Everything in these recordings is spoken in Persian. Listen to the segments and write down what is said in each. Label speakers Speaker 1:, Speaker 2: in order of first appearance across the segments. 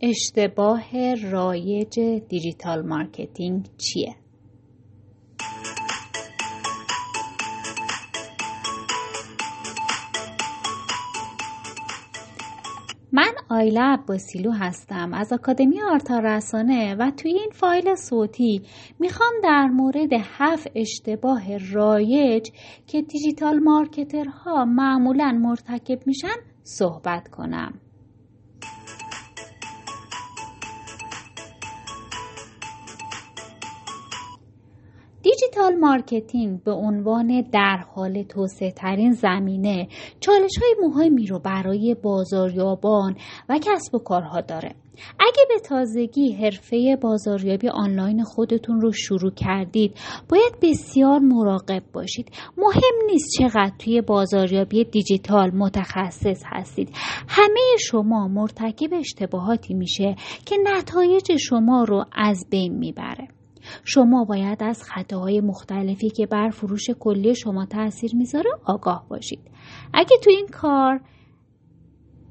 Speaker 1: اشتباه رایج digital marketing چیه؟ من آیلا عباسیلو هستم از آکادمی آرتا رسانه و توی این فایل صوتی می‌خوام در مورد هفت اشتباه رایج که digital marketer ها معمولا مرتکب میشن صحبت کنم. digital marketing به عنوان در حال توسعه ترین زمینه چالش های مهمی رو برای بازاریابان و کسب و کارها داره. اگه به تازگی حرفه بازاریابی آنلاین خودتون رو شروع کردید باید بسیار مراقب باشید. مهم نیست چقدر توی بازاریابی دیجیتال متخصص هستید. همه شما مرتکب اشتباهاتی میشه که نتایج شما رو از بین می‌بره. شما باید از خطاهای مختلفی که بر فروش کلی شما تاثیر می‌ذاره آگاه باشید. اگه تو این کار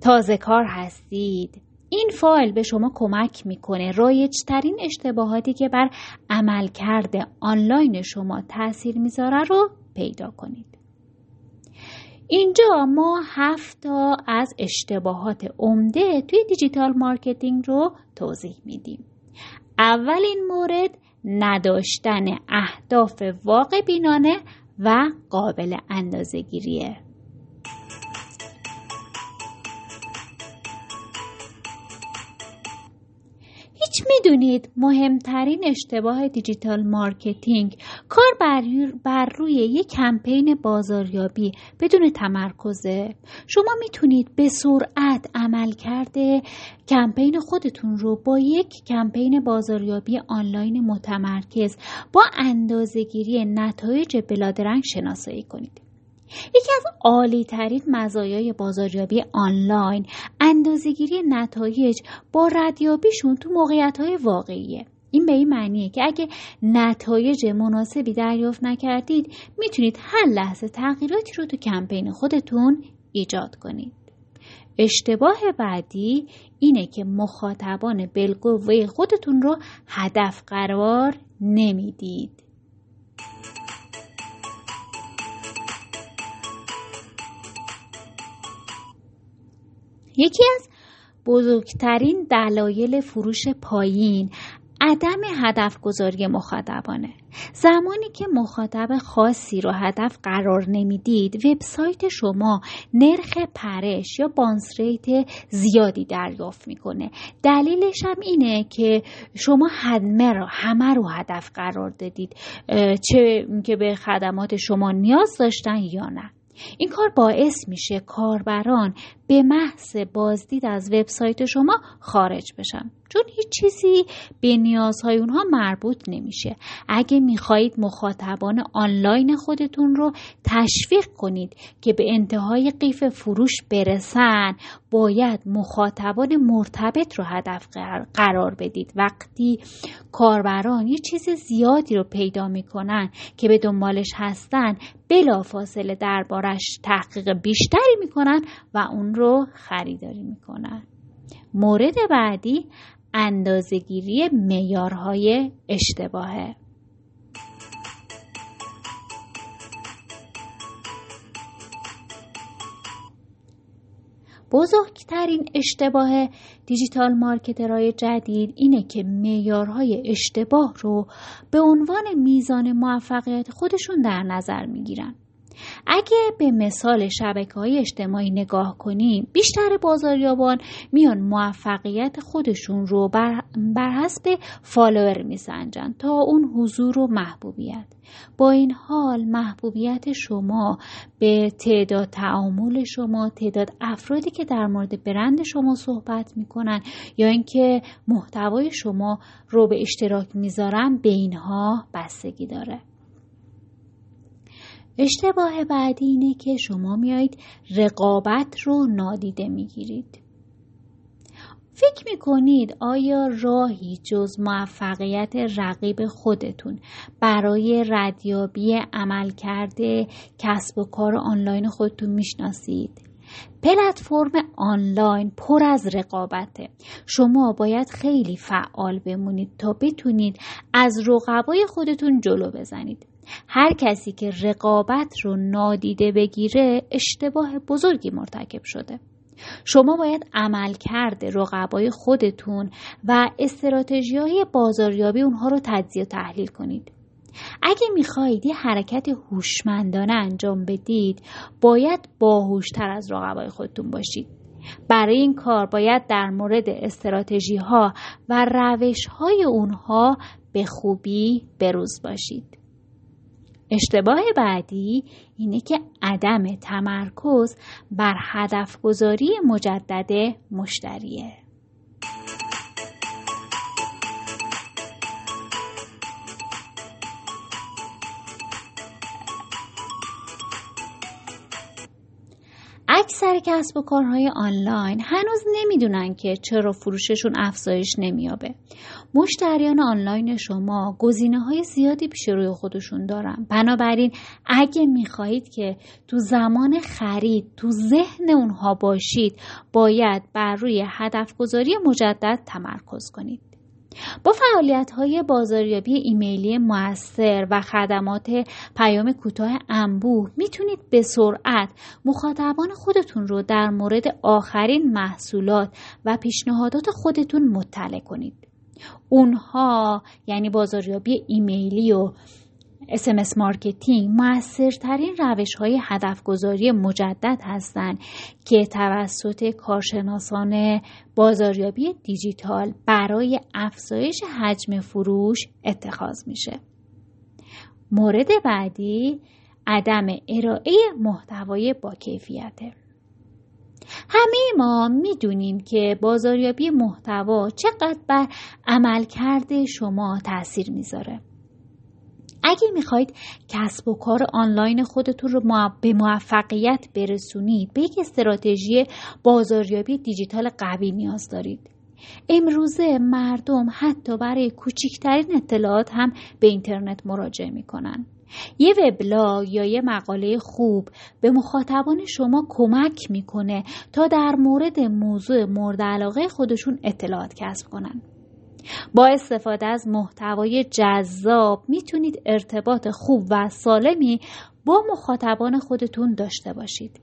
Speaker 1: تازه کار هستید این فایل به شما کمک می‌کنه رایجترین اشتباهاتی که بر عملکرد آنلاین شما تاثیر می‌ذاره رو پیدا کنید. اینجا ما هفت تا از اشتباهات عمده توی digital marketing رو توضیح میدیم. اولین مورد نداشتن اهداف واقع بینانه و قابل اندازهگیریه. هیچ می‌دونید مهمترین اشتباه digital marketing کار بر, بر روی یک کمپین بازاریابی بدون تمرکزه. شما می‌تونید به سرعت عملکرد کمپین خودتون رو با یک کمپین بازاریابی آنلاین متمرکز با اندازهگیری نتایج بلادرنگ شناسایی کنید. یکی از عالی ترین مزایای بازاریابی آنلاین اندازهگیری نتایج با ردیابیشون تو موقعیت های واقعیه. این به این معنیه که اگه نتایج مناسبی دریافت نکردید می‌تونید هر لحظه تغییراتی رو تو کمپین خودتون ایجاد کنید. اشتباه بعدی اینه که مخاطبان بالقوه خودتون رو هدف قرار نمی‌دید. یکی از بزرگترین دلایل فروش پایین عدم هدف گذاری مخاطبانه. زمانی که مخاطب خاصی رو هدف قرار نمی‌دید وبسایت شما نرخ پرش یا بانس ریت زیادی دریافت می‌کنه. دلیلش هم اینه که شما همه رو همه رو هدف قرار دادید. چه که به خدمات شما نیاز داشتن یا نه. این کار باعث میشه کاربران به محض بازدید از وبسایت شما خارج بشن. چون هیچ چیزی به نیازهای اونها مربوط نمیشه. اگه می‌خواهید مخاطبان آنلاین خودتون رو تشویق کنید که به انتهای قیف فروش برسن باید مخاطبان مرتبط رو هدف قرار بدید. وقتی کاربران یه چیز زیادی رو پیدا می‌کنن که به دنبالش هستن بلافاصله دربارش تحقیق بیشتری می‌کنن و اون رو خریداری می‌کنن. مورد بعدی اندازهگیری معیارهای اشتباهه. بزرگترین اشتباه دیجیتال مارکترهای جدید اینه که معیارهای اشتباه رو به عنوان میزان موفقیت خودشون در نظر می‌گیرن. اگه به مثال شبکه های اجتماعی نگاه کنیم بیشتر بازاریابان میان موفقیت خودشون رو بر, بر حسب فالوور میسنجن تا اون حضور و محبوبیت. با این حال محبوبیت شما به تعداد تعامل شما تعداد افرادی که در مورد برند شما صحبت می‌کنن یا اینکه محتوای شما رو به اشتراک می‌ذارن به اینها بستگی داره. اشتباه بعدی اینه که شما میایید رقابت رو نادیده می‌گیرید. فکر می‌کنید آیا راهی جز موفقیت رقیب خودتون برای ردیابی عمل کرده کسب و کار آنلاین خودتون می‌شناسید؟ پلتفرم آنلاین پر از رقابته. شما باید خیلی فعال بمونید تا بتونید از رقبای خودتون جلو بزنید. هر کسی که رقابت رو نادیده بگیره اشتباه بزرگی مرتکب شده. شما باید عمل کرده رقبای خودتون و استراتژی های بازاریابی اونها رو تجزیه و تحلیل کنید. اگه می‌خواهید یه حرکت هوشمندانه انجام بدید باید باهوشتر از رقبای خودتون باشید. برای این کار باید در مورد استراتژی ها و روش های اونها به خوبی بروز باشید. اشتباه بعدی اینه که عدم تمرکز بر هدف گذاری مجدد مشتریه. کسب و کارهای آنلاین هنوز نمی‌دونن که چرا فروششون افزایش نمیابه مشتریان آنلاین شما گزینه های زیادی پیش روی خودشون دارن. بنابراین اگه می‌خواهید که تو زمان خرید تو ذهن اونها باشید باید بر روی هدف گذاری مجدد تمرکز کنید. با فعالیت های بازاریابی ایمیلی موثر و خدمات پیام کوتاه انبوه می‌تونید به سرعت مخاطبان خودتون رو در مورد آخرین محصولات و پیشنهادات خودتون مطلع کنید. اونها یعنی بازاریابی ایمیلی و SMS marketing موثرترین روش های هدفگذاری مجدد هستند که توسط کارشناسان بازاریابی دیجیتال برای افزایش حجم فروش اتخاذ میشه. مورد بعدی عدم ارائه محتوای با کیفیته. همه ما می‌دونیم که بازاریابی محتوا چقدر بر عملکرد شما تاثیر می‌ذاره. اگه می‌خواید کسب و کار آنلاین خودتون رو به موفقیت برسونید به یک استراتژی بازاریابی دیجیتال قوی نیاز دارید. امروزه مردم حتی برای کوچکترین اطلاعات هم به اینترنت مراجعه می‌کنن. یه وبلاگ یا یه مقاله خوب به مخاطبان شما کمک می‌کنه تا در مورد موضوع مورد علاقه خودشون اطلاعات کسب کنن. با استفاده از محتوای جذاب می‌تونید ارتباط خوب و سالمی با مخاطبان خودتون داشته باشید.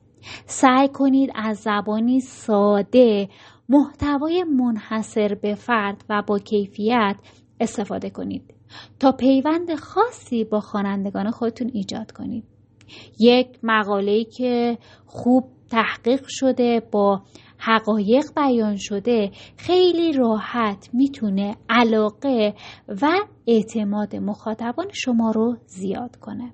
Speaker 1: سعی کنید از زبانی ساده محتوای منحصر به فرد و با کیفیت استفاده کنید تا پیوند خاصی با خوانندگان خودتون ایجاد کنید. یک مقاله که خوب تحقیق شده با حقایق بیان شده خیلی راحت می‌تونه علاقه و اعتماد مخاطبان شما رو زیاد کنه.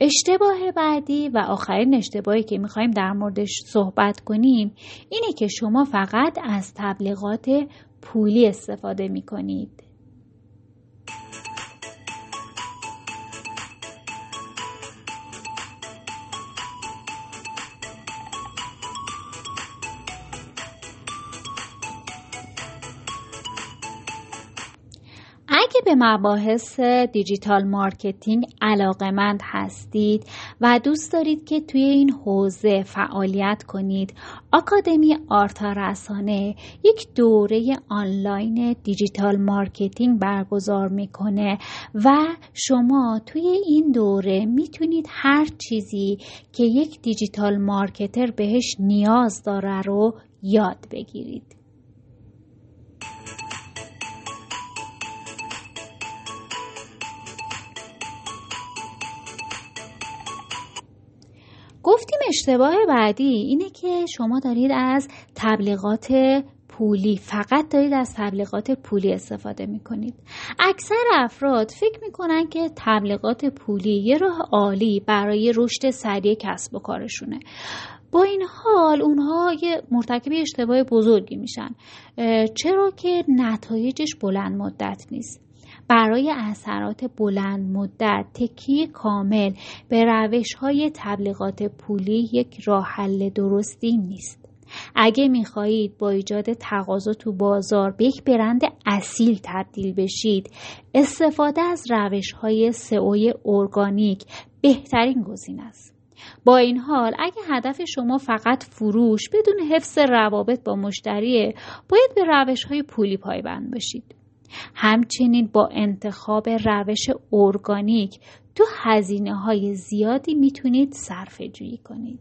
Speaker 1: اشتباه بعدی و آخرین اشتباهی که می‌خوایم در موردش صحبت کنیم اینه که شما فقط از تبلیغات پولی استفاده می‌کنید. اگه به مباحث digital marketing علاقمند هستید و دوست دارید که توی این حوزه فعالیت کنید آکادمی آرتا رسانه یک دوره آنلاین digital marketing برگزار می‌کنه و شما توی این دوره می‌تونید هر چیزی که یک digital marketer بهش نیاز داره رو یاد بگیرید. گفتیم اشتباه بعدی اینه که شما دارید از تبلیغات پولی فقط دارید از تبلیغات پولی استفاده می کنید اکثر افراد فکر می کنن که تبلیغات پولی یه راه عالی برای رشد سریع کسب و کارشونه. با این حال اونها یه مرتکب اشتباه بزرگی میشن. چرا که نتایجش بلند مدت نیست. برای اثرات بلند مدت تکیه کامل به روش های تبلیغات پولی یک راه حل درستی نیست. اگه می‌خواهید با ایجاد تقاضا تو بازار به یک برند اصیل تبدیل بشید استفاده از روش های سئوی ارگانیک بهترین گزینه است با این حال اگه هدف شما فقط فروش بدون حفظ روابط با مشتریه باید به روش های پولی پایبند باشید همچنین با انتخاب روش ارگانیک تو هزینه های زیادی می‌تونید صرفه جویی کنید.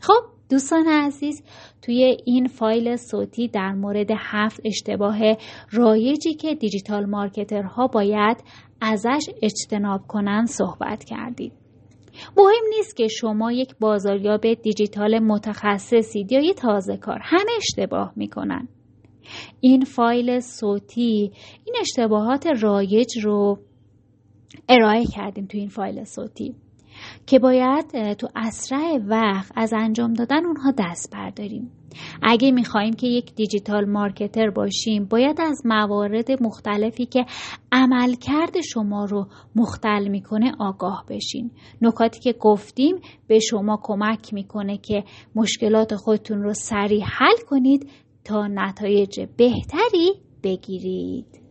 Speaker 1: خب دوستان عزیز توی این فایل صوتی در مورد هفت اشتباه رایجی که دیجیتال مارکترها باید ازش اجتناب کنن صحبت کردید. مهم نیست که شما یک بازاریاب دیجیتال متخصصید یا یه تازه کار همه اشتباه می‌کنن. این فایل صوتی این اشتباهات رایج رو ارائه کردیم تو این فایل صوتی که باید تو اسرع وقت از انجام دادن اونها دست برداریم. اگه می‌خواهیم که یک دیجیتال مارکتر باشیم باید از موارد مختلفی که عملکرد شما رو مختل می‌کنه آگاه بشین. نکاتی که گفتیم به شما کمک می‌کنه که مشکلات خودتون رو سریع حل کنید. تا نتایج بهتری بگیرید.